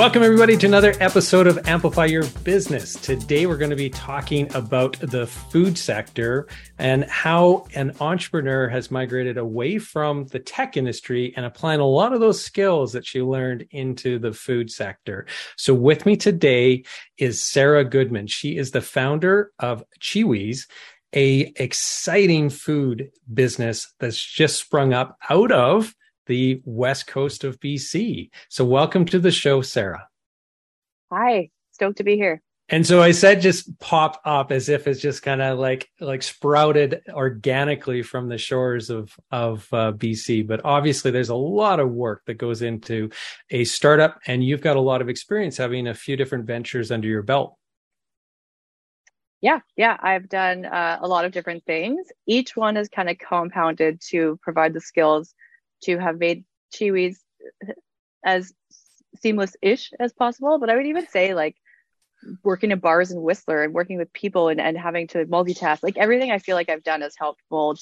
Welcome, everybody, to another episode of Amplify Your Business. Today, we're going to be talking about the food sector and how an entrepreneur has migrated away from the tech industry and applying a lot of those skills that she learned into the food sector. So, with me today is Sarah Goodman. She is the founder of Chiwis a exciting food business that's just sprung up out of the west coast of BC. So, welcome to the show, Sarah. Hi, stoked to be here. And so I said just pop up as if it's just kind of like like sprouted organically from the shores of of uh, BC. But obviously, there's a lot of work that goes into a startup, and you've got a lot of experience having a few different ventures under your belt. Yeah, yeah, I've done uh, a lot of different things. Each one is kind of compounded to provide the skills to have made Chiwis as seamless-ish as possible. But I would even say like working in bars and Whistler and working with people and, and having to multitask, like everything I feel like I've done has helped mold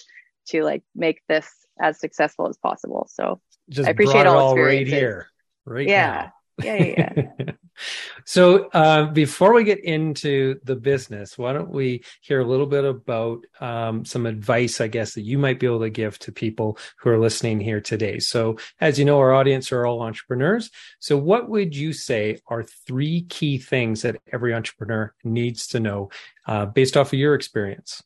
to like make this as successful as possible. So Just I appreciate all, all right here, right yeah. Now. Yeah, yeah, yeah. so uh, before we get into the business, why don't we hear a little bit about um, some advice, I guess, that you might be able to give to people who are listening here today. So, as you know, our audience are all entrepreneurs. So, what would you say are three key things that every entrepreneur needs to know uh, based off of your experience?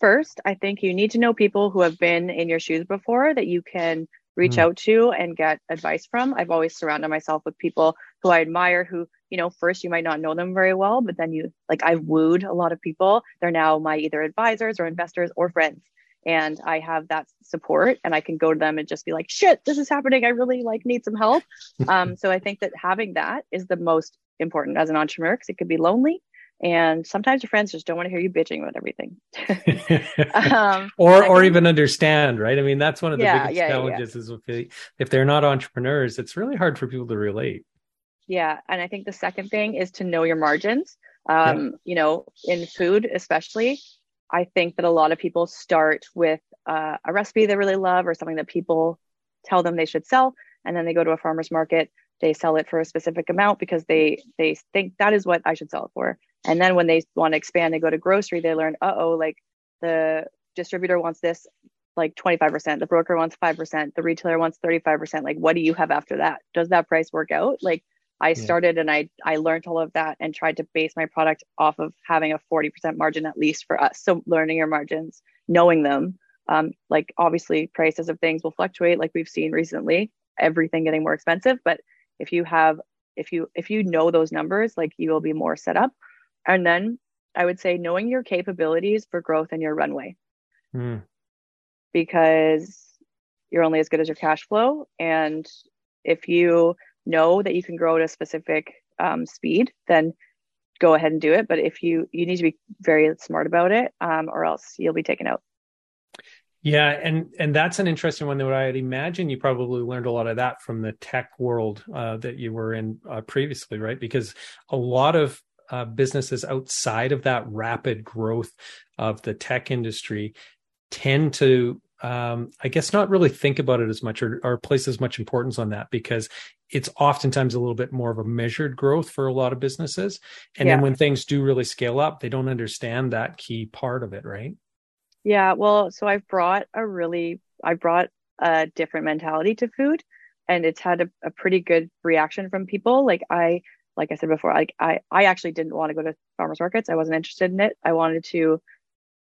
First, I think you need to know people who have been in your shoes before that you can reach mm. out to and get advice from. I've always surrounded myself with people who I admire who, you know, first you might not know them very well, but then you like I've wooed a lot of people. They're now my either advisors or investors or friends. And I have that support and I can go to them and just be like, shit, this is happening. I really like need some help. um, so I think that having that is the most important as an entrepreneur because it could be lonely and sometimes your friends just don't want to hear you bitching about everything. Um, or or even understand right? I mean that's one of the yeah, biggest yeah, challenges yeah. is if, they, if they're not entrepreneurs it's really hard for people to relate. Yeah and i think the second thing is to know your margins. Um, you know in food especially i think that a lot of people start with uh, a recipe they really love or something that people tell them they should sell and then they go to a farmer's market they sell it for a specific amount because they they think that is what i should sell it for and then when they want to expand and go to grocery, they learn, uh oh, like the distributor wants this like 25%, the broker wants 5%, the retailer wants 35%. Like, what do you have after that? Does that price work out? Like, I started and I I learned all of that and tried to base my product off of having a 40% margin at least for us. So learning your margins, knowing them. Um, like obviously prices of things will fluctuate like we've seen recently, everything getting more expensive. But if you have if you if you know those numbers, like you will be more set up. And then I would say knowing your capabilities for growth and your runway. Mm. Because you're only as good as your cash flow. And if you know that you can grow at a specific um, speed, then go ahead and do it. But if you you need to be very smart about it, um, or else you'll be taken out. Yeah, and and that's an interesting one. That I'd imagine you probably learned a lot of that from the tech world uh, that you were in uh, previously, right? Because a lot of uh, businesses outside of that rapid growth of the tech industry tend to um, I guess not really think about it as much or, or, place as much importance on that because it's oftentimes a little bit more of a measured growth for a lot of businesses. And yeah. then when things do really scale up, they don't understand that key part of it, right? Yeah. Well, so I've brought a really, I brought a different mentality to food and it's had a, a pretty good reaction from people. Like I like I said before, like I, I actually didn't want to go to farmers markets. I wasn't interested in it. I wanted to,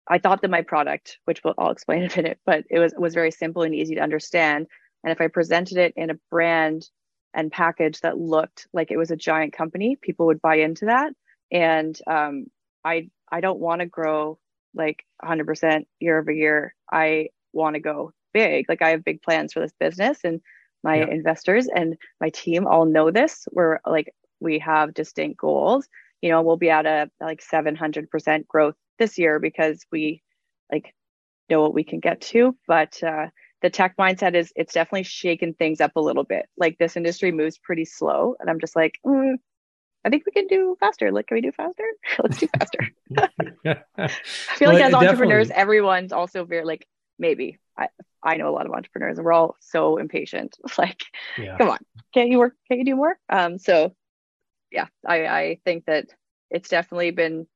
I thought that my product, which we'll, I'll explain in a minute, but it was, was very simple and easy to understand. And if I presented it in a brand and package that looked like it was a giant company, people would buy into that. And um, I, I don't want to grow like 100% year over year. I want to go big. Like I have big plans for this business and my yeah. investors and my team all know this. We're like we have distinct goals you know we'll be at a like 700% growth this year because we like know what we can get to but uh, the tech mindset is it's definitely shaken things up a little bit like this industry moves pretty slow and i'm just like mm, i think we can do faster like can we do faster let's do faster i feel well, like as entrepreneurs definitely. everyone's also very like maybe I, I know a lot of entrepreneurs and we're all so impatient. Like, yeah. come on, can't you work? Can't you do more? Um, so yeah, I, I think that it's definitely been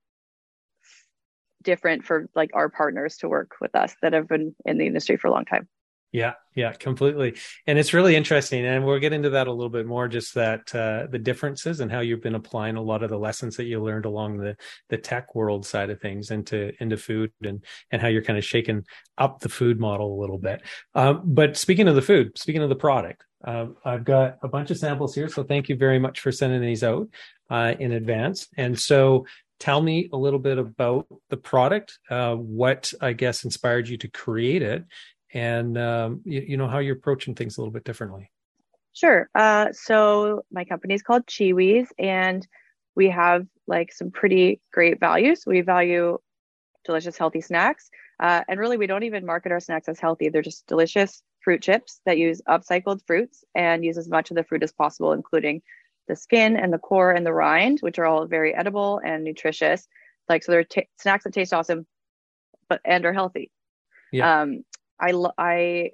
different for like our partners to work with us that have been in the industry for a long time. Yeah, yeah, completely. And it's really interesting. And we'll get into that a little bit more, just that uh, the differences and how you've been applying a lot of the lessons that you learned along the the tech world side of things into into food and and how you're kind of shaking up the food model a little bit. Um, but speaking of the food, speaking of the product, uh, I've got a bunch of samples here. So thank you very much for sending these out uh, in advance. And so tell me a little bit about the product, uh, what I guess inspired you to create it, and um, you, you, know how you're approaching things a little bit differently. Sure. Uh, so my company is called Chiwis, and we have like some pretty great values. We value delicious, healthy snacks, uh, and really, we don't even market our snacks as healthy. They're just delicious fruit chips that use upcycled fruits and use as much of the fruit as possible, including the skin and the core and the rind, which are all very edible and nutritious. Like so, they're t- snacks that taste awesome, but and are healthy. Yeah. Um, I I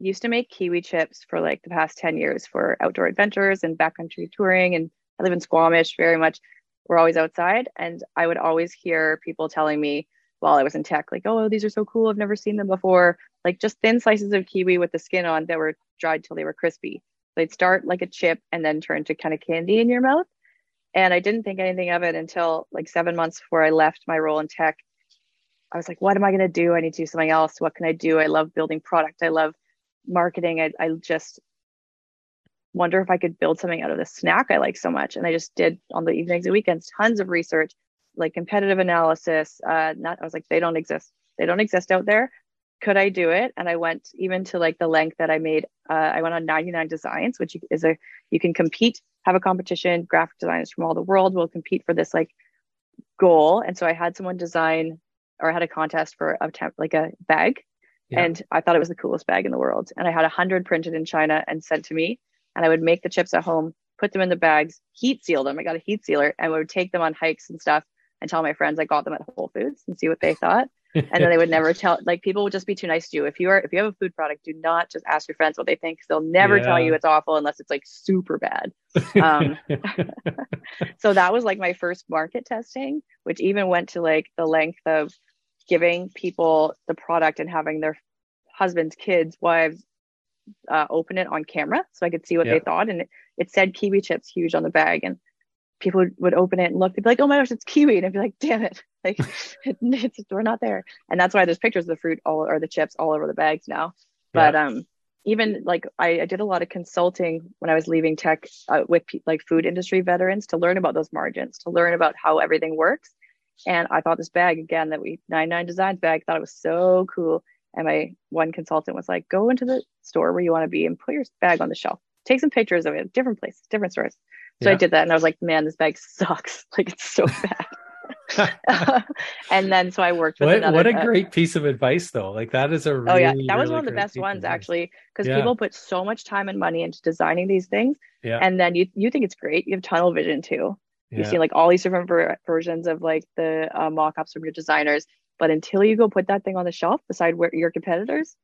used to make kiwi chips for like the past 10 years for outdoor adventures and backcountry touring and I live in Squamish very much. We're always outside and I would always hear people telling me while I was in tech like oh these are so cool I've never seen them before. Like just thin slices of kiwi with the skin on that were dried till they were crispy. They'd start like a chip and then turn to kind of candy in your mouth. And I didn't think anything of it until like 7 months before I left my role in tech I was like, what am I going to do? I need to do something else. What can I do? I love building product. I love marketing. I, I just wonder if I could build something out of this snack I like so much. And I just did on the evenings and weekends, tons of research, like competitive analysis. Uh, not, I was like, they don't exist. They don't exist out there. Could I do it? And I went even to like the length that I made. Uh, I went on 99 Designs, which is a you can compete, have a competition. Graphic designers from all the world will compete for this like goal. And so I had someone design or I had a contest for a temp, like a bag. Yeah. And I thought it was the coolest bag in the world. And I had a hundred printed in China and sent to me. And I would make the chips at home, put them in the bags, heat seal them. I got a heat sealer and would take them on hikes and stuff and tell my friends I got them at Whole Foods and see what they thought. and then they would never tell like people would just be too nice to you. If you are if you have a food product, do not just ask your friends what they think. They'll never yeah. tell you it's awful unless it's like super bad. Um, so that was like my first market testing, which even went to like the length of giving people the product and having their husbands, kids, wives uh, open it on camera so I could see what yeah. they thought. And it, it, said kiwi chips huge on the bag. And people would, would, open it and look, they'd be like, oh my gosh, it's kiwi. And I'd be like, damn it. Like, it, it's, we're not there. And that's why there's pictures of the fruit all or the chips all over the bags now. But, yeah. um, even like I, I, did a lot of consulting when I was leaving tech uh, with like food industry veterans to learn about those margins, to learn about how everything works. And I thought this bag again that we 99 Designs bag, thought it was so cool. And my one consultant was like, go into the store where you want to be and put your bag on the shelf. Take some pictures of it, different places, different stores. So yeah. I did that and I was like, man, this bag sucks. Like it's so bad. and then so I worked with what, another. What a great piece of advice, though. Like that is a really, oh yeah, that was really one of the best ones actually, because yeah. people put so much time and money into designing these things, yeah. and then you you think it's great. You have tunnel vision too, you see like all these different ver- versions of like the uh, mock-ups from your designers but until you go put that thing on the shelf beside where your competitors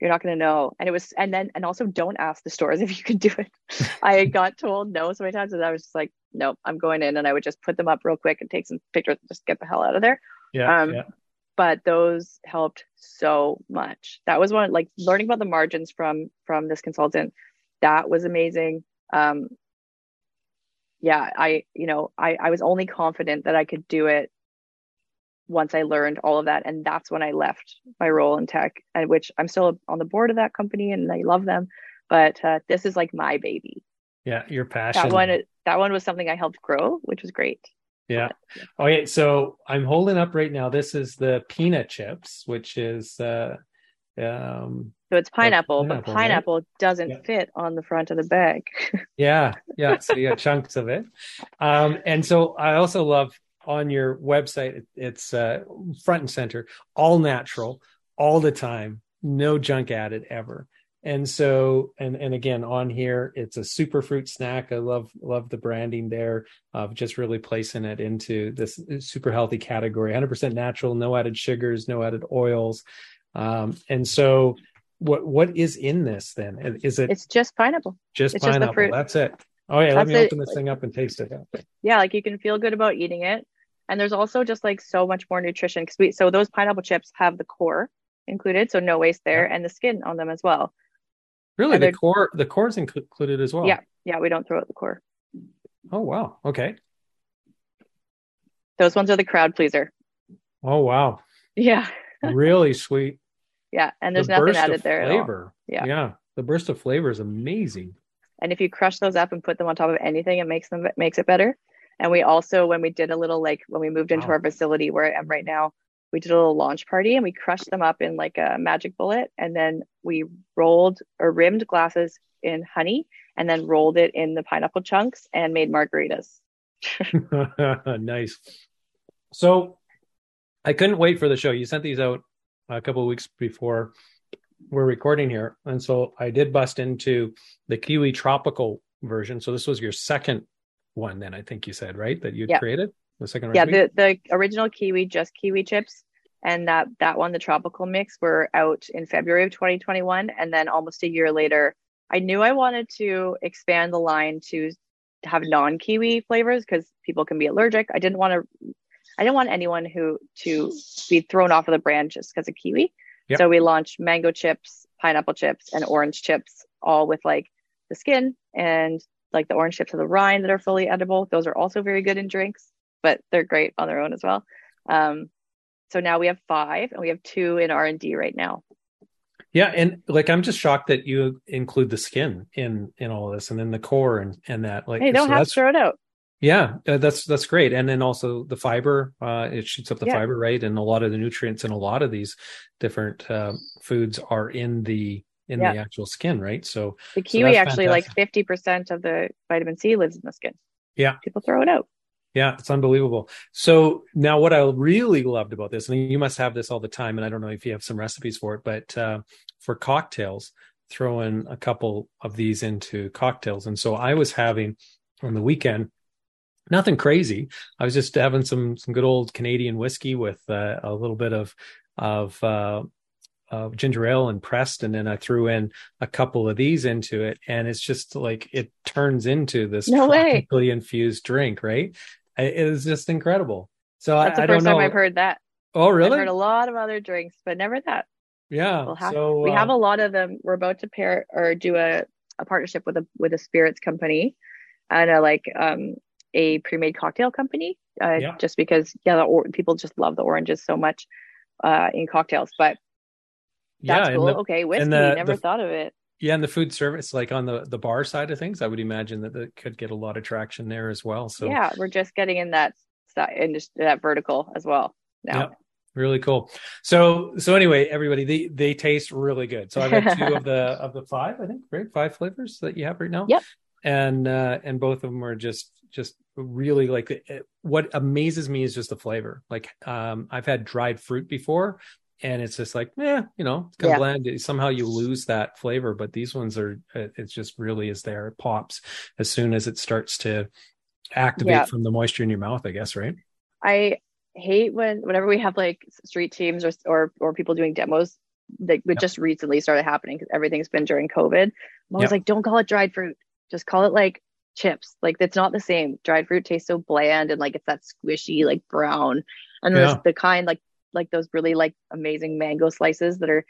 you're not going to know. And it was and then and also don't ask the stores if you can do it. I got told no so many times and i was just like no i'm going in and i would just put them up real quick and take some pictures and just get the hell out of there. Yeah, um, yeah. but those helped so much. That was one like learning about the margins from from this consultant that was amazing. Um yeah, I, you know, I, I was only confident that I could do it once I learned all of that. And that's when I left my role in tech, and which I'm still on the board of that company and I love them. But uh, this is like my baby. Yeah, your passion. That one, that one was something I helped grow, which was great. Yeah. yeah. Okay, so I'm holding up right now. This is the peanut chips, which is uh, um, so it's pineapple, pineapple but pineapple right? doesn't yeah. fit on the front of the bag. yeah, yeah. So you got chunks of it. Um, and so I also love on your website, it's uh, front and center, all natural, all the time, no junk added ever. And so, and and again, on here, it's a super fruit snack. I love love the branding there of just really placing it into this super healthy category. 100% natural, no added sugars, no added oils. Um, and so what what is in this then? Is it? It's just pineapple. Just it's pineapple. Just the fruit. That's it. Oh yeah, That's let me it. open this thing up and taste it. Yeah, like you can feel good about eating it, and there's also just like so much more nutrition because we so those pineapple chips have the core included, so no waste there, and the skin on them as well. Really, And the core the core is included as well. Yeah, yeah, we don't throw out the core. Oh wow. Okay. Those ones are the crowd pleaser. Oh wow. Yeah, Really sweet. Yeah, and there's the nothing added there flavor. Yeah. Yeah. The burst of flavor is amazing. And if you crush those up and put them on top of anything, it makes them makes it better. And we also, when we did a little like when we moved into Wow. our facility where I am right now, we did a little launch party and we crushed them up in like a magic bullet, and then we rolled or rimmed glasses in honey, and then rolled it in the pineapple chunks and made margaritas. nice. So I couldn't wait for the show. You sent these out a couple of weeks before we're recording here. And so I did bust into the Kiwi tropical version. So this was your second one then, I think you said, right? That you Yeah. created the second Yeah, recipe? the the original kiwi, just kiwi chips, and that that one, the tropical mix, were out in February of 2021, and then almost a year later, I knew I wanted to expand the line to have non-kiwi flavors because people can be allergic. I didn't want to. I didn't want anyone who to be thrown off of the brand just because of kiwi. Yep. So we launched mango chips, pineapple chips, and orange chips, all with like the skin and like the orange chips of the rind that are fully edible. Those are also very good in drinks, but they're great on their own as well. Um, so now we have five, and we have two in R and D right now. Yeah, and like I'm just shocked that you include the skin in in all of this, and then the core and and that. Like, Hey, don't so have to throw it out. Yeah, uh, that's that's great. And then also the fiber, uh, it shoots up the Yeah. fiber, right? And a lot of the nutrients in a lot of these different uh, foods are in the in Yeah. the actual skin, right? So The kiwi that's actually, like fifty percent of the vitamin C lives in the skin. Yeah. people throw it out. Yeah, it's unbelievable. So now what I really loved about this, and you must have this all the time, and I don't know if you have some recipes for it, but uh, for cocktails, throw in a couple of these into cocktails. And so I was having on the weekend, nothing crazy. I was just having some some good old Canadian whiskey with uh, a little bit of of uh, uh, ginger ale and pressed, and then I threw in a couple of these into it, and it's just like it turns into this No way. tropically infused drink, right? It is just incredible. So That's I, the I first know. time I've heard that. oh, really? I've heard a lot of other drinks, but never that. yeah. We'll have, so we have uh, a lot of them. We're about to pair or do a, a partnership with a with a spirits company and a like um a pre-made cocktail company. Uh, Yeah. just because yeah, the or- people just love the oranges so much uh in cocktails. But yeah, that's and cool. the- okay, whiskey. the- never the- thought of it. Yeah, and the food service, like on the the bar side of things, I would imagine that that could get a lot of traction there as well. So yeah, we're just getting in that in just that vertical as well now. Yep. really cool. So so anyway, everybody, they they taste really good. So I've had two of the of the five, I think, right? Five flavors that you have right now. Yep. And uh and both of them are just just really like it- what amazes me is just the flavor. Like um I've had dried fruit before and it's just like, yeah, you know, it's kind Yeah. of bland. Somehow you lose that flavor, but these ones are, it it's just really is there. It pops as soon as it starts to activate Yeah. from the moisture in your mouth, I guess, right? I hate when whenever we have like street teams or or or people doing demos that Yep. just recently started happening because everything's been during COVID. I'm always Yep. like, don't call it dried fruit. Just call it like chips. Like it's not the same. Dried fruit tastes so bland and like it's that squishy, like brown. And there's Yeah. the kind like like those really like amazing mango slices that are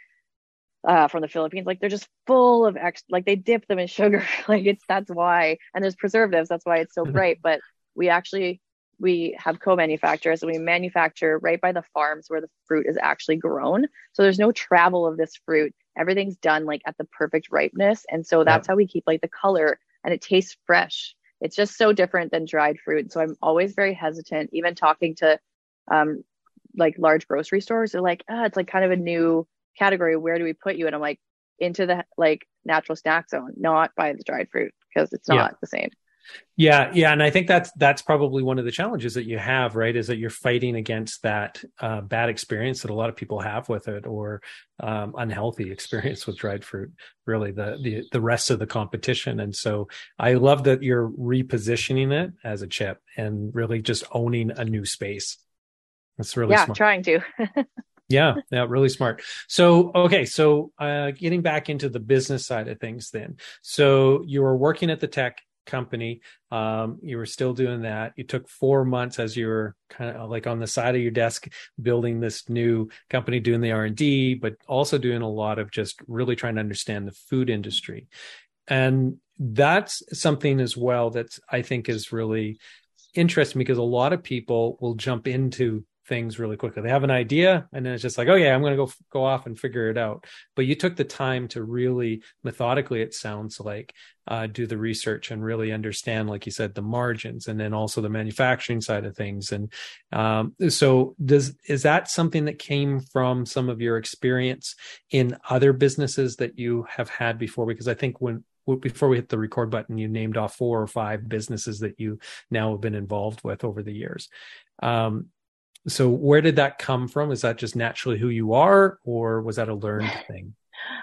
uh from the Philippines. Like they're just full of ex like they dip them in sugar. like it's that's why. And there's preservatives, that's why it's so bright. But we actually we have co-manufacturers and we manufacture right by the farms where the fruit is actually grown so there's no travel of this fruit everything's done like at the perfect ripeness and so that's how we keep like the color and it tastes fresh. It's just so different than dried fruit. So i'm always very hesitant even talking to um like large grocery stores. They're like ah it's like kind of a new category. Where do we put you? And i'm like into the like natural snack zone not by the dried fruit because it's not Yeah. the same Yeah, yeah, and I think that's that's probably one of the challenges that you have, right? Is that you're fighting against that uh, bad experience that a lot of people have with it, or um, unhealthy experience with dried fruit. Really, the the the rest of the competition, and so I love that you're repositioning it as a chip and really just owning a new space. That's really yeah smart. trying to Yeah, yeah, really smart. So, okay, so uh, getting back into the business side of things, then. So you were working at the tech company. Um, you were still doing that. You took four months as you were kind of like on the side of your desk building this new company, doing the R and D, but also doing a lot of just really trying to understand the food industry. And that's something as well that I think is really interesting because a lot of people will jump into things really quickly. They have an idea and then it's just like, oh yeah, I'm going to go go off and figure it out. But you took the time to really methodically, it sounds like, uh, do the research and really understand, like you said, the margins and then also the manufacturing side of things. And um, so, does is that something that came from some of your experience in other businesses that you have had before? Because I think when before we hit the record button, you named off four or five businesses that you now have been involved with over the years. Um, so where did that come from? Is that just naturally who you are, or was that a learned thing?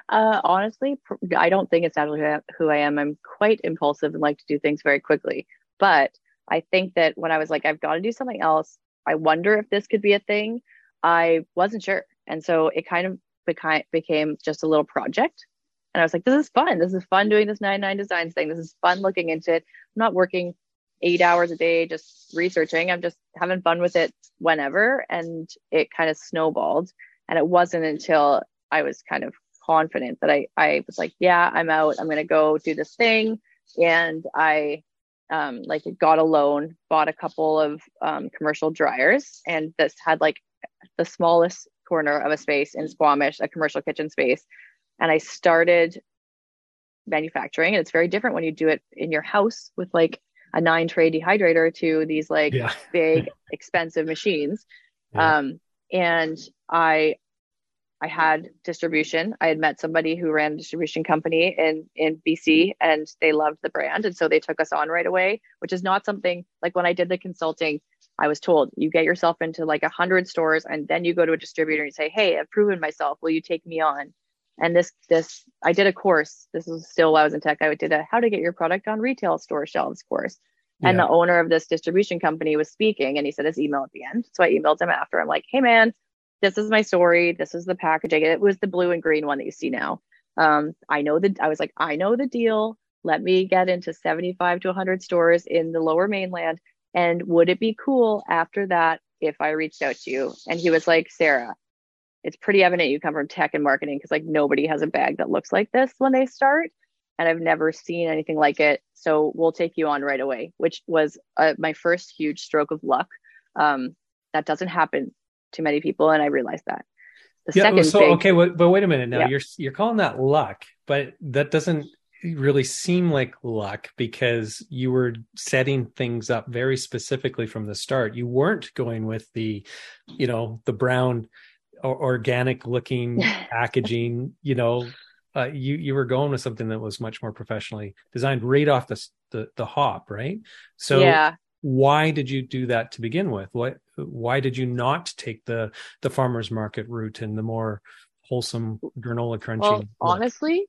Uh, honestly, I don't think it's naturally who I am. I'm quite impulsive and like to do things very quickly. But I think that when I was like, I've got to do something else, I wonder if this could be a thing. I wasn't sure, and so it kind of became became just a little project. And I was like, this is fun. This is fun doing this 99 designs thing. This is fun looking into it. I'm not working eight hours a day just researching. I'm just having fun with it whenever. And it kind of snowballed. And it wasn't until I was kind of confident that I, I was like, yeah, I'm out. I'm going to go do this thing. And I um, like got a loan, bought a couple of um, commercial dryers. And this had like the smallest corner of a space in Squamish, a commercial kitchen space. And I started manufacturing. And it's very different when you do it in your house with like a nine tray dehydrator to these like yeah. big expensive machines. Yeah. um, and i i had distribution. I had met somebody who ran a distribution company in in bc and they loved the brand and so they took us on right away which is not something like when i did the consulting i was told you get yourself into like a hundred stores and then you go to a distributor and say hey i've proven myself. Will you take me on and this this i did a course. This was still while i was in tech. I did a how to get your product on retail store shelves course and yeah. the owner of this distribution company was speaking and he said his email at the end. So i emailed him after. I'm like hey man this is my story. This is the packaging. It was the blue and green one that you see now. Um, i know that i was like i know the deal. Let me get into 75 to 100 stores in the lower mainland. And would it be cool after that if i reached out to you? And he was like sarah it's pretty evident you come from tech and marketing because like nobody has a bag that looks like this when they start and I've never seen anything like it. So we'll take you on right away, which was uh, my first huge stroke of luck. Um, that doesn't happen to many people, and I realized that. The yeah, second so okay, well, but wait a minute now. Yeah. You're you're calling that luck, but that doesn't really seem like luck because you were setting things up very specifically from the start. You weren't going with the, you know, the brown organic looking packaging, you know, uh, you you were going with something that was much more professionally designed right off the the, the hop, right? So yeah. why did you do that to begin with? What why did you not take the the farmers market route and the more wholesome granola crunching? Well, honestly,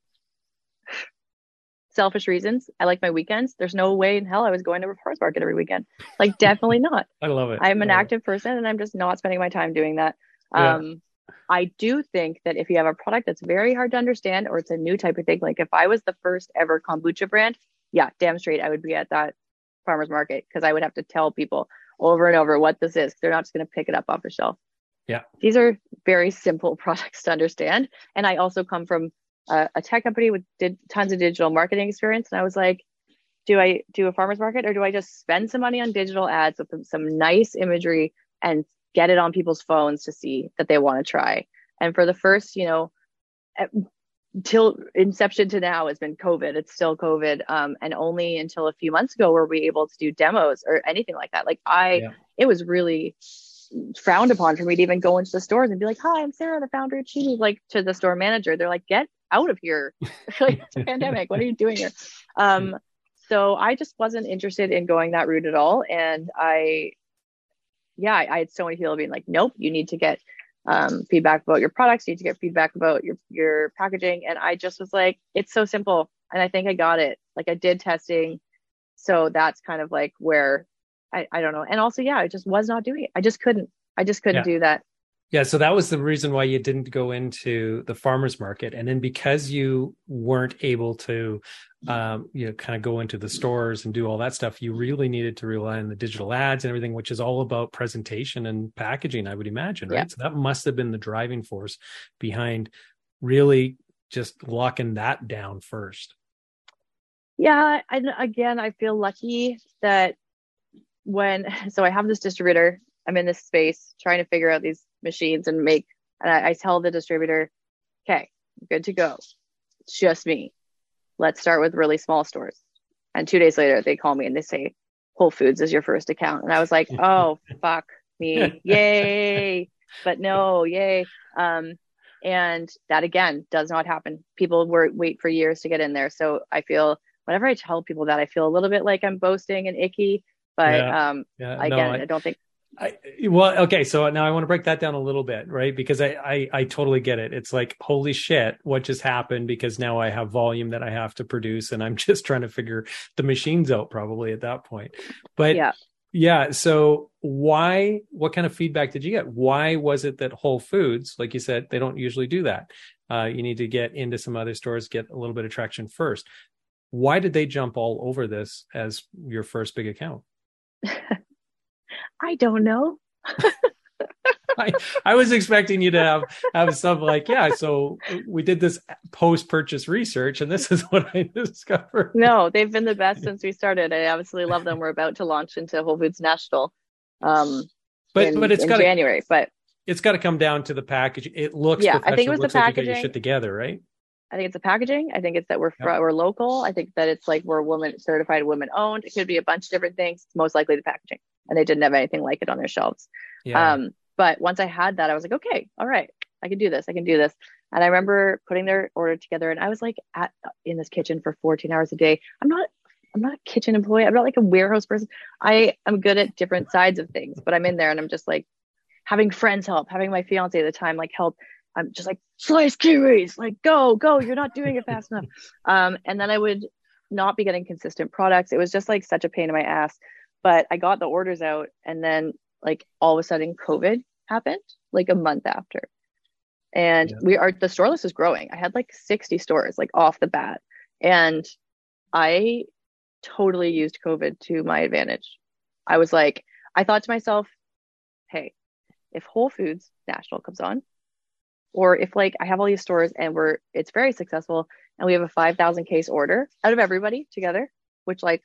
selfish reasons. I like my weekends. There's no way in hell I was going to a farmers market every weekend. Like definitely not. I love it. I'm an active it. person and I'm just not spending my time doing that. Yeah. Um I do think that if you have a product that's very hard to understand or it's a new type of thing, like if I was the first ever kombucha brand, yeah, damn straight I would be at that farmer's market because I would have to tell people over and over what this is. They're not just going to pick it up off the shelf. Yeah. These are very simple products to understand. And I also come from a, a tech company with did tons of digital marketing experience. And I was like, do I do a farmer's market or do I just spend some money on digital ads with some nice imagery and get it on people's phones to see that they want to try. And for the first, you know, till inception to now has been COVID. It's still COVID. Um, and only until a few months ago were we able to do demos or anything like that. Like I, yeah. it was really frowned upon for me to even go into the stores and be like, "Hi, I'm Sarah, the founder of Chiwis." Like to the store manager, they're like, "Get out of here! like it's a pandemic. What are you doing here?" Um, so I just wasn't interested in going that route at all, and I yeah, I, I, had so many people being like, nope, you need to get um, feedback about your products. You need to get feedback about your, your packaging. And I just was like, it's so simple. And I think I got it. Like I did testing. So that's kind of like where I, I don't know. And also, yeah, I just was not doing it. I just couldn't, I just couldn't yeah. do that. Yeah, so that was the reason why you didn't go into the farmers market, and then because you weren't able to, um, you know, kind of go into the stores and do all that stuff, you really needed to rely on the digital ads and everything, which is all about presentation and packaging. I would imagine, right? Yeah. So that must have been the driving force behind really just locking that down first. Yeah, and again, I feel lucky that when so I have this distributor, I'm in this space trying to figure out these machines and make and I, I tell the distributor, okay, good to go. It's just me. Let's start with really small stores. And two days later they call me and they say, Whole Foods is your first account. And I was like, oh fuck me. Yay. But no, yay. Um, and that again does not happen. People were wait for years to get in there. So I feel whenever I tell people that I feel a little bit like I'm boasting and icky. But yeah. um yeah. again, no, I, I don't think I, well, okay. So now I want to break that down a little bit, right? Because I, I, I totally get it. It's like, holy shit, what just happened? Because now I have volume that I have to produce and I'm just trying to figure the machines out probably at that point. But yeah, yeah. So why, what kind of feedback did you get? Why was it that Whole Foods, like you said, they don't usually do that? Uh, you need to get into some other stores, get a little bit of traction first. Why did they jump all over this as your first big account? I don't know. I, I was expecting you to have have something like, yeah, so we did this post purchase research and this is what I discovered. No, they've been the best since we started. I absolutely love them. We're about to launch into Whole Foods National. Um, but in, but it's got January, but it's got to come down to the package. It looks yeah. I think it was the packaging. Like you shit together, right? I think it's the packaging. I think it's that we're yep. we're local. I think that it's like we're woman certified, women owned. It could be a bunch of different things. It's most likely the packaging and they didn't have anything like it on their shelves. Yeah. Um, but once I had that, I was like, okay, all right, I can do this. I can do this. And I remember putting their order together, and I was like at in this kitchen for 14 hours a day. I'm not I'm not a kitchen employee. I'm not like a warehouse person. I am good at different sides of things, but I'm in there and I'm just like having friends help, having my fiance at the time like help. I'm just like slice kiwis, like go, go. You're not doing it fast enough. Um, and then I would not be getting consistent products. It was just like such a pain in my ass. But I got the orders out and then like all of a sudden COVID happened like a month after. And yeah. we are the store list is growing. I had like 60 stores like off the bat. And I totally used COVID to my advantage. I was like, I thought to myself, hey, if Whole Foods National comes on, or if like I have all these stores and we're it's very successful and we have a 5,000 case order out of everybody together, which like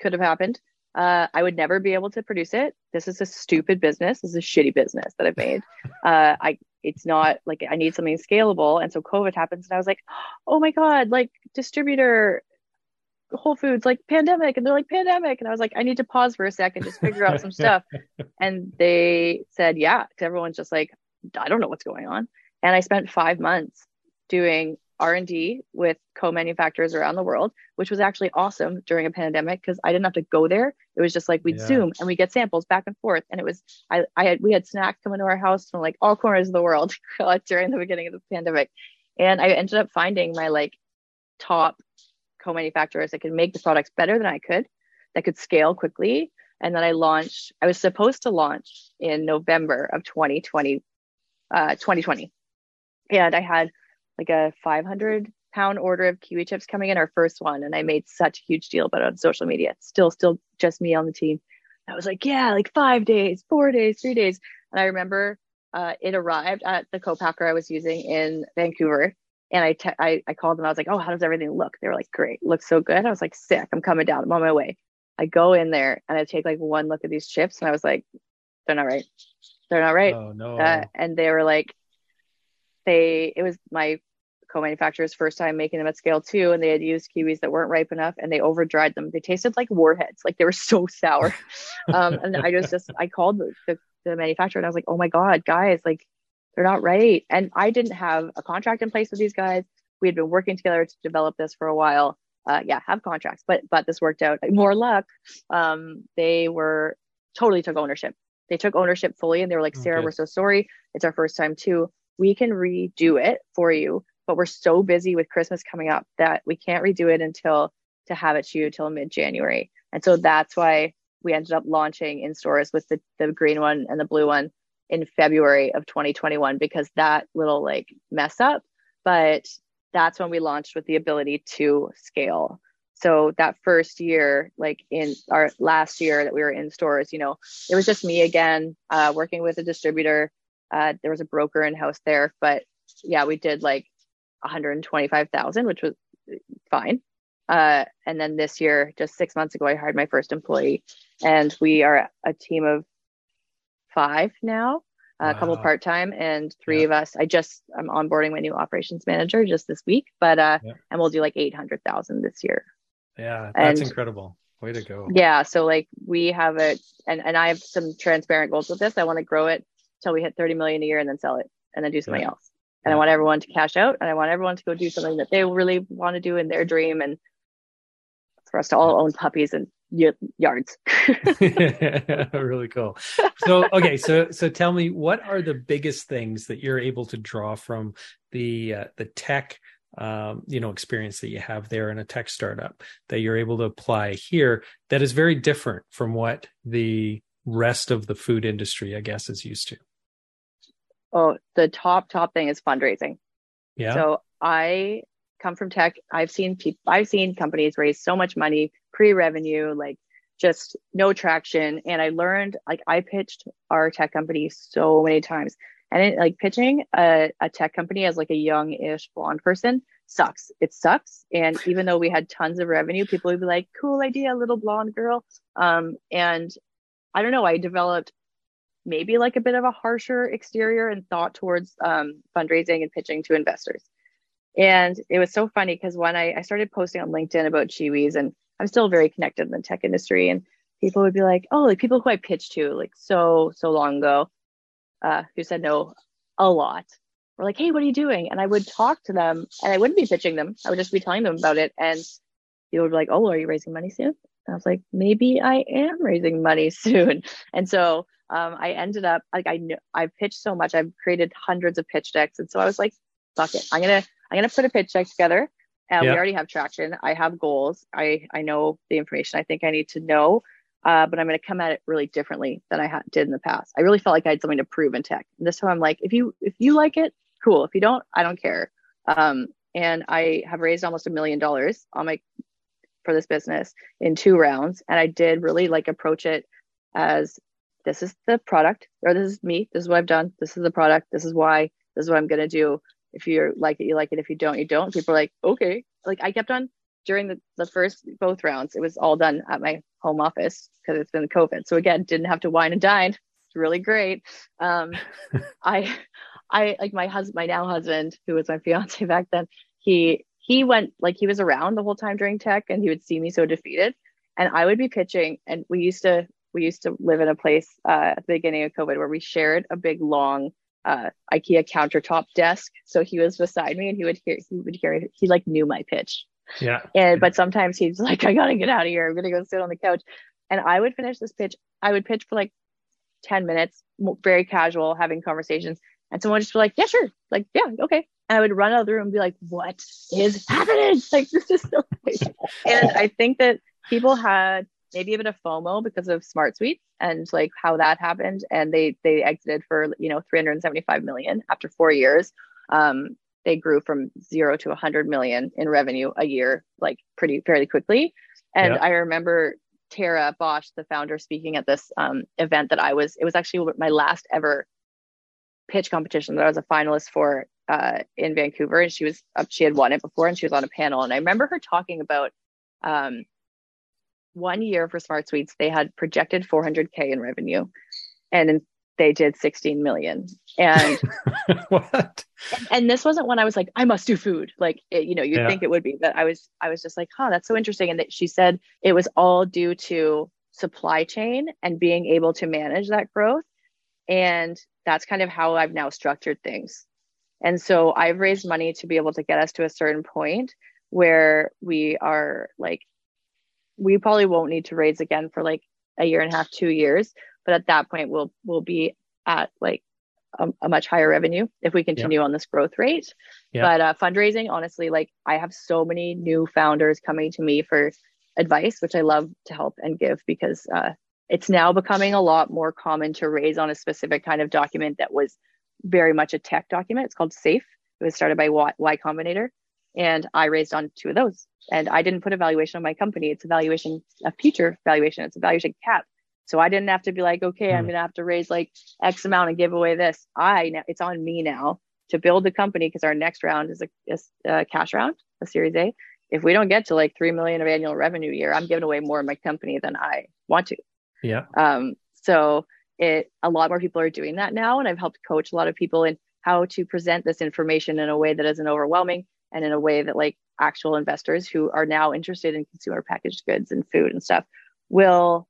could have happened. Uh, I would never be able to produce it. This is a stupid business. This is a shitty business that I've made. Uh, I it's not like I need something scalable. And so COVID happens, and I was like, oh my god, like distributor, Whole Foods, like pandemic, and they're like pandemic, and I was like, I need to pause for a second, just figure out some stuff. And they said, yeah, because everyone's just like, I don't know what's going on. And I spent five months doing R&D with co-manufacturers around the world, which was actually awesome during a pandemic because I didn't have to go there. It was just like we'd yeah. Zoom and we get samples back and forth. And it was I, I had we had snacks coming to our house from like all corners of the world during the beginning of the pandemic. And I ended up finding my like top co-manufacturers that could make the products better than I could, that could scale quickly. And then I launched, I was supposed to launch in November of 2020, uh, 2020. And I had like a 500 pound order of kiwi chips coming in, our first one. And I made such a huge deal about it on social media. It's still, still just me on the team. I was like, yeah, like five days, four days, three days. And I remember uh, it arrived at the co-packer I was using in Vancouver. And I, te- I, I called them. I was like, oh, how does everything look? They were like, great, looks so good. I was like, sick. I'm coming down. I'm on my way. I go in there and I take like one look at these chips and I was like, they're not right. They're not right. Oh, no. Uh, and they were like, they it was my co-manufacturer's first time making them at scale too and they had used kiwis that weren't ripe enough and they over dried them. They tasted like warheads like they were so sour. Um, and i just just i called the, the, the manufacturer and i was like oh my god guys like they're not right. And i didn't have a contract in place with these guys. We had been working together to develop this for a while. Uh, yeah have contracts but but this worked out. More luck um, they were totally took ownership. They took ownership fully and they were like sarah okay. we're so sorry. It's our first time too we can redo it for you, but we're so busy with Christmas coming up that we can't redo it until to have it to you till mid January. And so that's why we ended up launching in stores with the, the green one and the blue one in February of 2021 because that little like mess up. But that's when we launched with the ability to scale. So that first year, like in our last year that we were in stores, you know, it was just me again, uh, working with a distributor. Uh, there was a broker in house there, but yeah, we did like 125,000, which was fine. Uh, and then this year, just six months ago, I hired my first employee, and we are a team of five now, wow. a couple part time, and three yeah. of us. I just I'm onboarding my new operations manager just this week, but uh, yeah. and we'll do like eight hundred thousand this year. Yeah, that's and, incredible. Way to go. Yeah, so like we have it, and and I have some transparent goals with this. I want to grow it till we hit thirty million a year, and then sell it, and then do something yeah. else. And I want everyone to cash out, and I want everyone to go do something that they really want to do in their dream, and for us to all own puppies and yards. really cool. So, okay, so so tell me, what are the biggest things that you're able to draw from the uh, the tech, um, you know, experience that you have there in a tech startup that you're able to apply here that is very different from what the rest of the food industry, I guess, is used to? Oh, the top top thing is fundraising. Yeah. So I come from tech. I've seen people, I've seen companies raise so much money pre-revenue, like just no traction. And I learned, like, I pitched our tech company so many times, and it, like pitching a, a tech company as like a young-ish blonde person sucks. It sucks. And even though we had tons of revenue, people would be like, "Cool idea, little blonde girl." Um, and I don't know. I developed maybe like a bit of a harsher exterior and thought towards um, fundraising and pitching to investors. And it was so funny because when I, I started posting on LinkedIn about Chiwis, and I'm still very connected in the tech industry, and people would be like, oh, like people who I pitched to like so, so long ago, uh, who said no a lot, were like, hey, what are you doing? And I would talk to them and I wouldn't be pitching them. I would just be telling them about it. And people would be like, oh, are you raising money soon? And I was like, maybe I am raising money soon. And so um, I ended up like I knew I've pitched so much. I've created hundreds of pitch decks. And so I was like, fuck it. I'm gonna I'm gonna put a pitch deck together. Uh, yeah. We already have traction. I have goals. I I know the information I think I need to know, uh, but I'm gonna come at it really differently than I ha- did in the past. I really felt like I had something to prove in tech. And this time I'm like, if you if you like it, cool. If you don't, I don't care. Um, and I have raised almost a million dollars on my for this business in two rounds, and I did really like approach it as this is the product or this is me. This is what I've done. This is the product. This is why. This is what I'm gonna do if you like it, you like it. If you don't, you don't. People are like, okay. Like I kept on during the, the first both rounds, it was all done at my home office because it's been COVID. So again, didn't have to wine and dine. It's really great. Um, I, I like my husband, my now husband, who was my fiance back then. He he went like he was around the whole time during tech, and he would see me so defeated, and I would be pitching. And we used to we used to live in a place uh, at the beginning of COVID where we shared a big long uh, IKEA countertop desk. So he was beside me and he would hear, he would hear, he like knew my pitch. Yeah. And, but sometimes he's like, I gotta get out of here. I'm gonna go sit on the couch. And I would finish this pitch. I would pitch for like 10 minutes, very casual, having conversations. And someone would just be like, yeah, sure. Like, yeah, okay. And I would run out of the room and be like, what is happening? Like, this is so crazy. and I think that people had maybe a bit of FOMO because of SmartSweets and like how that happened. And they they exited for you know 375 million after four years. Um, they grew from zero to 100 million in revenue a year, like pretty fairly quickly. And I remember Tara Bosch, the founder, speaking at this um, event that I was. It was actually my last ever pitch competition that I was a finalist for uh, in Vancouver, and she was she had won it before, and she was on a panel. And I remember her talking about um, one year for SmartSweets, they had projected 400K in revenue and they did 16 million. And what? And this wasn't when I was like, I must do food. Like, it, you know, you'd yeah. think it would be, but I was, I was just like, huh, that's so interesting. And that she said it was all due to supply chain and being able to manage that growth. And that's kind of how I've now structured things. And so I've raised money to be able to get us to a certain point where we are like we probably won't need to raise again for like a year and a half, two years. But at that point, we'll we'll be at like a, a much higher revenue if we continue on this growth rate. But uh, fundraising, honestly, like I have so many new founders coming to me for advice, which I love to help and give because uh, it's now becoming a lot more common to raise on a specific kind of document that was very much a tech document. It's called SAFE. It was started by Y, y Combinator. And I raised on two of those. And I didn't put a valuation on my company. It's a valuation, a future valuation. It's a valuation cap. So I didn't have to be like, okay. I'm hmm. going to have to raise like X amount and give away this. I, it's on me now to build the company because our next round is a, is a cash round, a series A. If we don't get to like 3 million of annual revenue a year, I'm giving away more of my company than I want to. Yeah. Um, so it, a lot more people are doing that now. And I've helped coach a lot of people in how to present this information in a way that isn't overwhelming and in a way that like actual investors who are now interested in consumer packaged goods and food and stuff will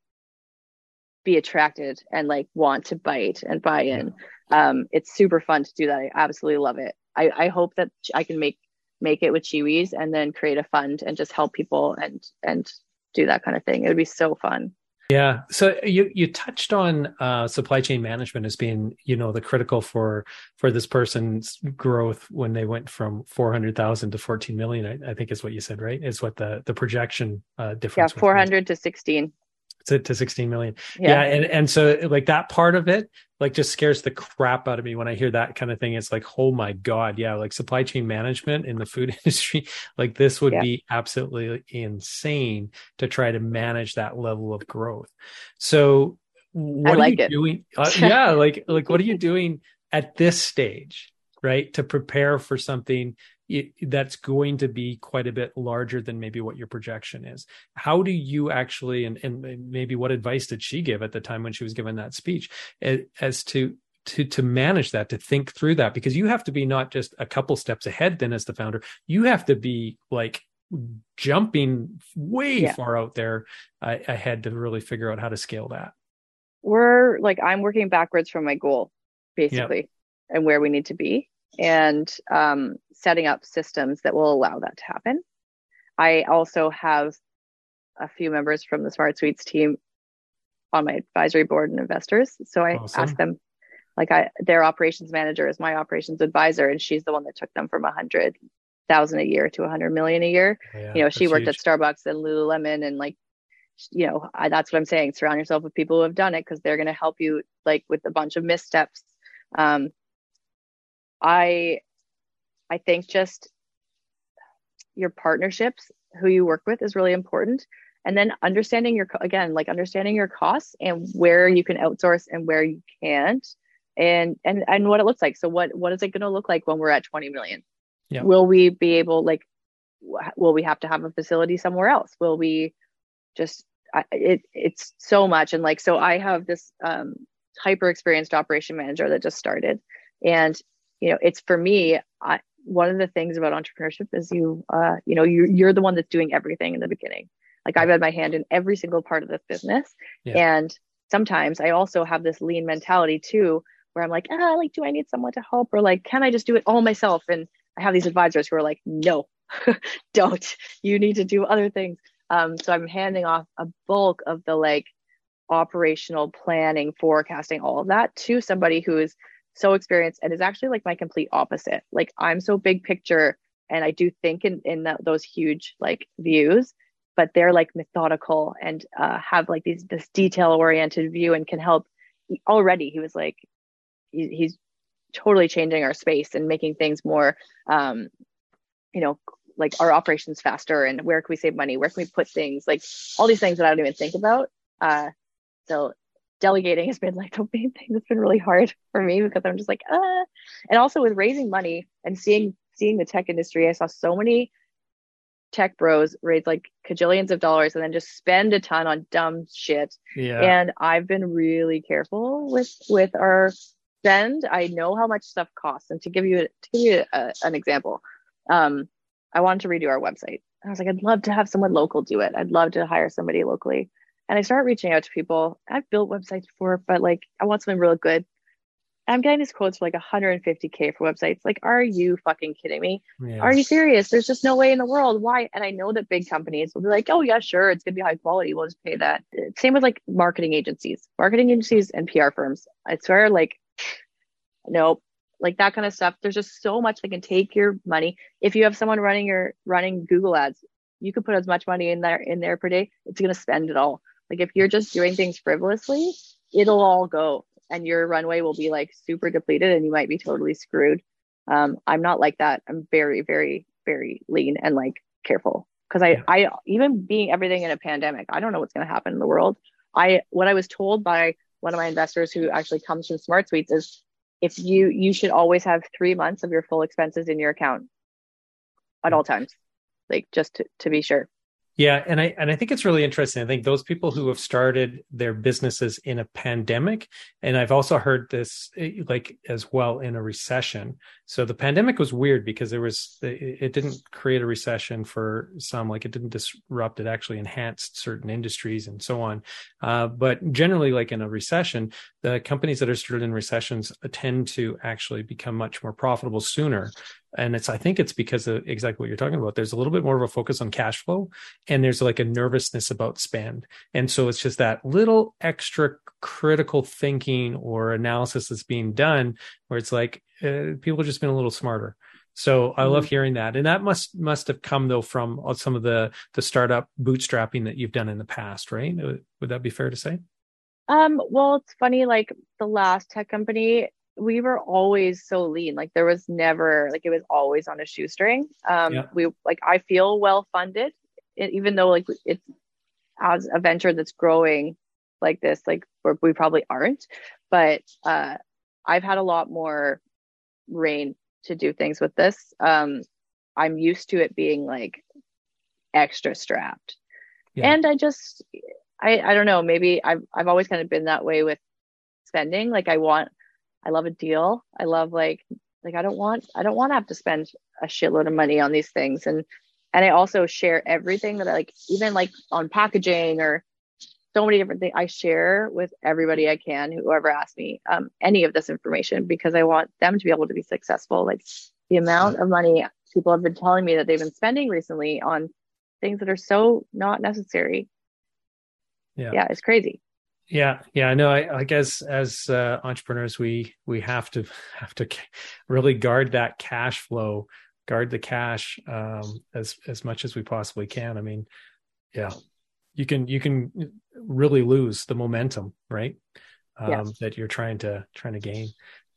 be attracted and like want to bite and buy in. Yeah. Um, it's super fun to do that. I absolutely love it. I, I hope that I can make make it with Chiwis and then create a fund and just help people and and do that kind of thing. It would be so fun. Yeah. So you you touched on uh, supply chain management as being you know the critical for for this person's growth when they went from four hundred thousand to fourteen million. I, I, think is what you said, right? Is what the the projection uh, difference. Yeah, four hundred to sixteen to, to 16 million. Yeah. yeah. And, and so like that part of it, like just scares the crap out of me when I hear that kind of thing. It's like, oh my God. Yeah. Like supply chain management in the food industry, like this would yeah. be absolutely insane to try to manage that level of growth. So what like are you it. doing? Uh, yeah. Like, like what are you doing at this stage? Right. To prepare for something that's going to be quite a bit larger than maybe what your projection is. How do you actually, and, and maybe what advice did she give at the time when she was given that speech as to to to manage that to think through that because you have to be not just a couple steps ahead then as the founder you have to be like jumping way yeah. far out there uh, ahead to really figure out how to scale that we're like i'm working backwards from my goal basically yep. and where we need to be and um, setting up systems that will allow that to happen. I also have a few members from the SmartSweets team on my advisory board and investors. So I awesome. ask them, like, I their operations manager is my operations advisor, and she's the one that took them from a hundred thousand a year to a hundred million a year. Yeah, you know, she worked huge. at Starbucks and Lululemon, and like, you know, I, that's what I'm saying. Surround yourself with people who have done it because they're going to help you, like, with a bunch of missteps. Um, I I think just your partnerships, who you work with is really important. And then understanding your again, like understanding your costs and where you can outsource and where you can't and and and what it looks like. So what what is it going to look like when we're at 20 million? Yeah. Will we be able like will we have to have a facility somewhere else? Will we just it it's so much and like so I have this um hyper experienced operation manager that just started and you know it's for me I, one of the things about entrepreneurship is you uh you know you you're the one that's doing everything in the beginning. Like i've had my hand in every single part of this business. Yeah. and sometimes i also have this lean mentality too where i'm like ah like do i need someone to help? Or like can i just do it all myself? And i have these advisors who are like no don't. You need to do other things. Um so i'm handing off a bulk of the like operational planning forecasting all of that to somebody who is so experienced and is actually like my complete opposite. Like I'm so big picture and I do think in, in those huge like views, but they're like methodical and uh, have like these this detail oriented view and can help. Already, he was like, he, he's totally changing our space and making things more, um, you know, like our operations faster and where can we save money? Where can we put things? Like all these things that I don't even think about. Uh, so delegating has been like the main thing that's been really hard for me because I'm just like, uh, and also with raising money and seeing seeing the tech industry, I saw so many tech bros raise like cajillions of dollars and then just spend a ton on dumb shit. Yeah. And I've been really careful with with our spend. I know how much stuff costs. And to give you to give you a, an example, um, I wanted to redo our website. I was like, I'd love to have someone local do it. I'd love to hire somebody locally. And I started reaching out to people. I've built websites before, but like I want something really good. I'm getting these quotes for like 150k for websites. Like, are you fucking kidding me? Yeah. Are you serious? There's just no way in the world. Why? And I know that big companies will be like, oh yeah, sure, it's gonna be high quality. We'll just pay that. Same with like marketing agencies, marketing agencies and PR firms. I swear, like, nope, like that kind of stuff. There's just so much they can take your money. If you have someone running your running Google ads, you could put as much money in there in there per day. It's gonna spend it all. Like if you're just doing things frivolously, it'll all go and your runway will be like super depleted and you might be totally screwed. Um, I'm not like that. I'm very, very, very lean and like careful because I. I even being everything in a pandemic, I don't know what's going to happen in the world. I what I was told by one of my investors who actually comes from SmartSweets is if you you should always have three months of your full expenses in your account at all times, like just to, to be sure. Yeah, and I and I think it's really interesting. I think those people who have started their businesses in a pandemic, and I've also heard this eh, like as well in a recession. So the pandemic was weird because there was it didn't create a recession for some, like it didn't disrupt. It actually enhanced certain industries and so on. Uh, but generally, like in a recession, the companies that are started in recessions tend to actually become much more profitable sooner and it's i think it's because of exactly what you're talking about. There's a little bit more of a focus on cash flow and there's like a nervousness about spend. And so it's just that little extra critical thinking or analysis that's being done where it's like uh, people have just been a little smarter. So i love mm-hmm. hearing that. And that must must have come though from some of the the startup bootstrapping that you've done in the past right? Would that be fair to say? Um well it's funny like the last tech company we were always so lean. Like there was never like it was always on a shoestring. Um, yeah. we like I feel well funded, even though like it's as a venture that's growing like this, like we probably aren't. But uh, I've had a lot more reign to do things with this. Um, I'm used to it being like extra strapped, yeah. and I just I I don't know. Maybe I've I've always kind of been that way with spending. Like I want I love a deal. I love like like I don't want I don't want to have to spend a shitload of money on these things. And and I also share everything that I like even like on packaging or so many different things I share with everybody I can whoever asks me um, any of this information because I want them to be able to be successful. Like the amount of money people have been telling me that they've been spending recently on things that are so not necessary. Yeah. Yeah it's crazy yeah, yeah, I know. I, I guess as uh, entrepreneurs, we we have to have to really guard that cash flow, guard the cash um, as as much as we possibly can. I mean, yeah, you can you can really lose the momentum, right? Um. That you're trying to trying to gain,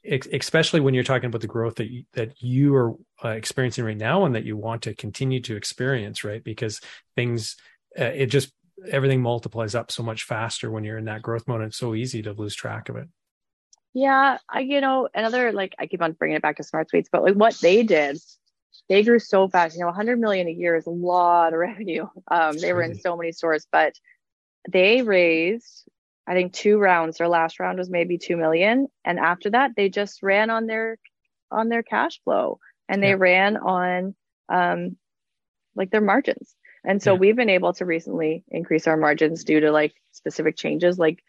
especially when you're talking about the growth that you, that you are uh, experiencing right now and that you want to continue to experience, right? Because things uh, it just everything multiplies up so much faster when you're in that growth mode. It's so easy to lose track of it. Yeah, I you know another like I keep on bringing it back to SmartSweets, but like what they did, they grew so fast. You know, 100 million a year is a lot of revenue. Um, they were in so many stores, but they raised I think two rounds. Their last round was maybe two million, and after that, they just ran on their on their cash flow and they yeah. ran on um like their margins. And so yeah. we've been able to recently increase our margins due to like specific changes, like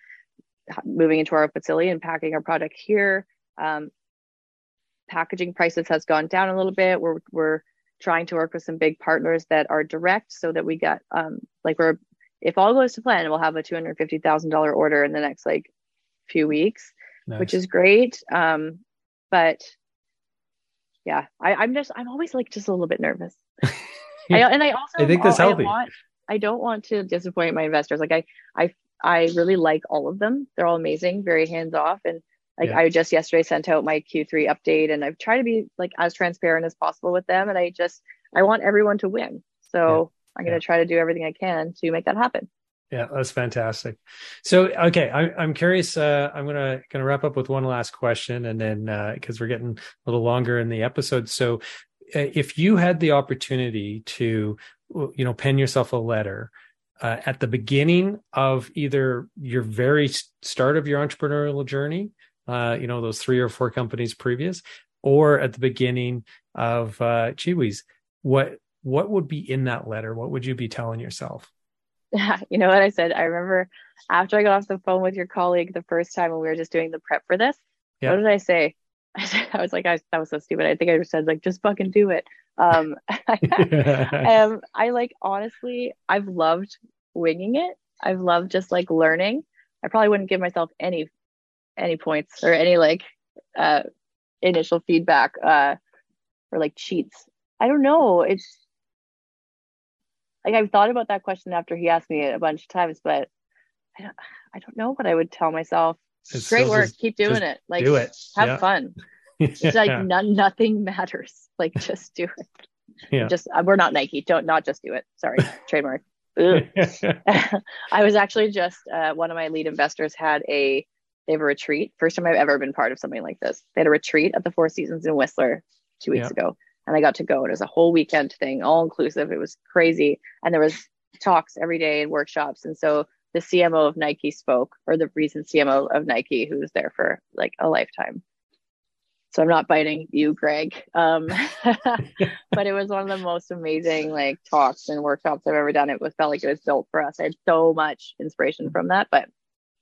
moving into our facility and packing our product here. Um, packaging prices has gone down a little bit. We're we're trying to work with some big partners that are direct, so that we get um, like we're if all goes to plan, we'll have a two hundred fifty thousand dollar order in the next like few weeks, nice. which is great. Um, but yeah, I, I'm just I'm always like just a little bit nervous. I, and I also I think that's healthy. I, want, I don't want to disappoint my investors. Like I, I, I really like all of them. They're all amazing, very hands off. And like yeah. I just yesterday sent out my Q3 update and I've tried to be like as transparent as possible with them. And I just, I want everyone to win. So yeah. I'm going to yeah. try to do everything I can to make that happen. Yeah, that's fantastic. So, okay, I, I'm curious. Uh, I'm gonna gonna wrap up with one last question, and then because uh, we're getting a little longer in the episode, so if you had the opportunity to, you know, pen yourself a letter uh, at the beginning of either your very start of your entrepreneurial journey, uh, you know, those three or four companies previous, or at the beginning of uh, Chiwis, what what would be in that letter? What would you be telling yourself? Yeah, you know what I said. I remember after I got off the phone with your colleague the first time when we were just doing the prep for this. Yeah. What did I say? I was like, I, that was so stupid. I think I just said like, just fucking do it. Um, um, I like honestly, I've loved winging it. I've loved just like learning. I probably wouldn't give myself any any points or any like uh initial feedback uh or like cheats. I don't know. It's like I've thought about that question after he asked me a bunch of times, but I don't, I don't know what I would tell myself. It's Great work. Keep doing it. Like, do it. Have yeah. fun. It's yeah. like no, nothing matters. Like, just do it. Yeah. Just uh, we're not Nike. Don't not just do it. Sorry, trademark. I was actually just uh, one of my lead investors had a they have a retreat. First time I've ever been part of something like this. They had a retreat at the Four Seasons in Whistler two weeks yeah. ago, and I got to go. It was a whole weekend thing, all inclusive. It was crazy, and there was talks every day and workshops. And so the CMO of Nike spoke, or the recent CMO of Nike, who was there for like a lifetime. So I'm not biting you, Greg. Um, but it was one of the most amazing like talks and workshops I've ever done. It was felt like it was built for us. I had so much inspiration from that. But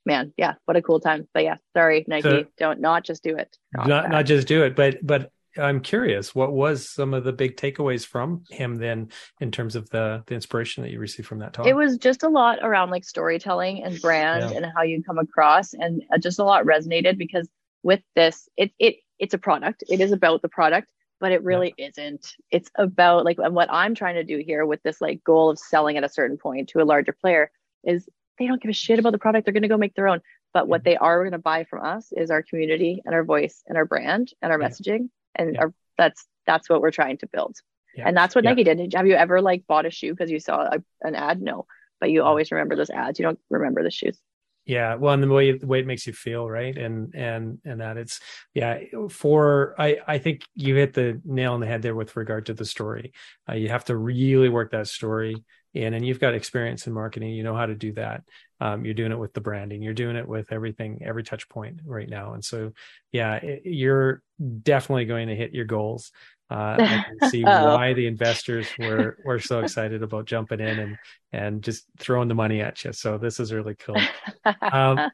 man, yeah, what a cool time. But yeah, sorry, Nike, so, don't not just do it. Not not, not just do it, but but I'm curious, what was some of the big takeaways from him then in terms of the the inspiration that you received from that talk? It was just a lot around like storytelling and brand yeah. and how you come across and uh, just a lot resonated because with this it it it's a product. It is about the product, but it really yeah. isn't. It's about like and what I'm trying to do here with this like goal of selling at a certain point to a larger player is they don't give a shit about the product. They're going to go make their own. But what they are going to buy from us is our community and our voice and our brand and our messaging and yeah. that's that's what we're trying to build. Yeah. and that's what nike did. Have you ever like bought a shoe because you saw a, an ad? No. But you always remember those ads. You don't remember the shoes. Yeah. Well and the way the way it makes you feel right? And and and that it's yeah for i i think you hit the nail on the head there with regard to the story. Uh, you have to really work that story in and you've got experience in marketing. You know how to do that um, you're doing it with the branding you're doing it with everything every touch point right now and so yeah it, you're definitely going to hit your goals uh, I can see why the investors were were so excited about jumping in and and just throwing the money at you. So this is really cool. Um,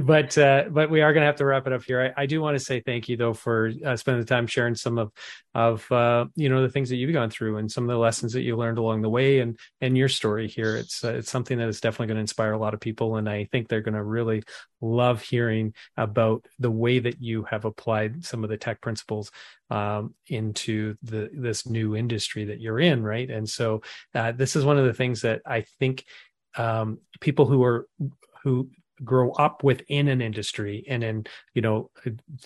but uh, but we are going to have to wrap it up here. I, I do want to say thank you though for uh, spending the time sharing some of of uh, you know the things that you've gone through and some of the lessons that you learned along the way and and your story here. It's uh, it's something that is definitely going to inspire a lot of people, and I think they're going to really love hearing about the way that you have applied some of the tech principles um, into the this new industry that you're in, right? And so uh, this is one of the things that I think um, people who are who grow up within an industry and then you know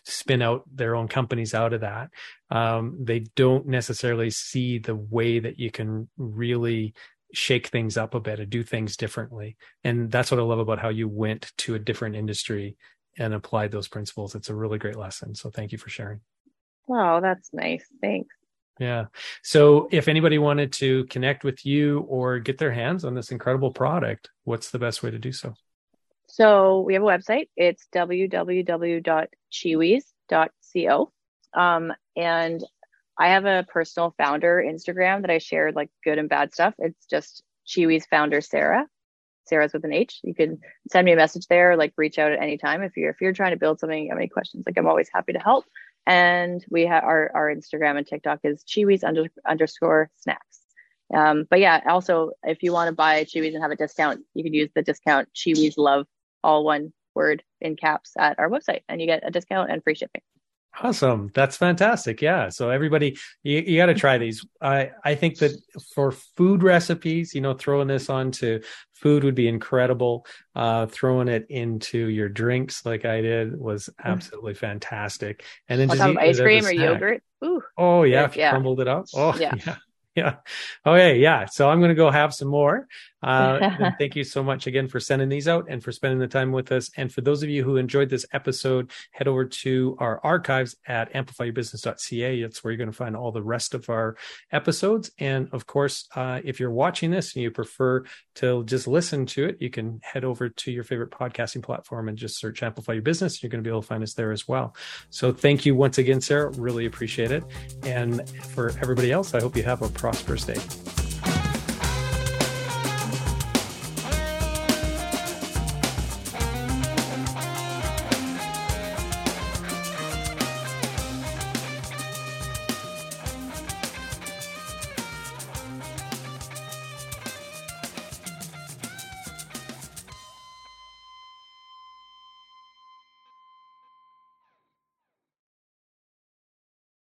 spin out their own companies out of that um, they don't necessarily see the way that you can really shake things up a bit and do things differently. And that's what i love about how you went to a different industry and applied those principles. It's a really great lesson. So thank you for sharing. Wow that's nice. Thanks. Yeah. So if anybody wanted to connect with you or get their hands on this incredible product, what's the best way to do so? So we have a website. It's www.chiwis.co. Um, and I have a personal founder Instagram that I share like good and bad stuff. It's just Chiwis founder Sarah. Sarah's with an H. You can send me a message there, like reach out at any time if you're if you're trying to build something, you have any questions. Like I'm always happy to help. And we have our our Instagram and TikTok is Chiwis under, underscore snacks. Um, but yeah, also if you want to buy Chiwis and have a discount, you can use the discount Chiwis Love all one word in caps at our website and you get a discount and free shipping. Awesome. That's fantastic. Yeah. So everybody, you, you got to try these. I, I think that for food recipes, you know, throwing this onto food would be incredible. Uh, throwing it into your drinks like I did was mm. absolutely fantastic. And then just ice cream or yogurt. Ooh. Oh yeah. yeah. Crumbled it up. Oh yeah. yeah. yeah. Okay. Yeah. So I'm going to go have some more. Uh, thank you so much again for sending these out and for spending the time with us. And for those of you who enjoyed this episode, head over to our archives at amplifyyourbusiness.ca. That's where you're going to find all the rest of our episodes. And of course, uh, if you're watching this and you prefer to just listen to it, you can head over to your favorite podcasting platform and just search Amplify Your Business. You're going to be able to find us there as well. So thank you once again, Sarah. Really appreciate it. And for everybody else, I hope you have a prosperous day.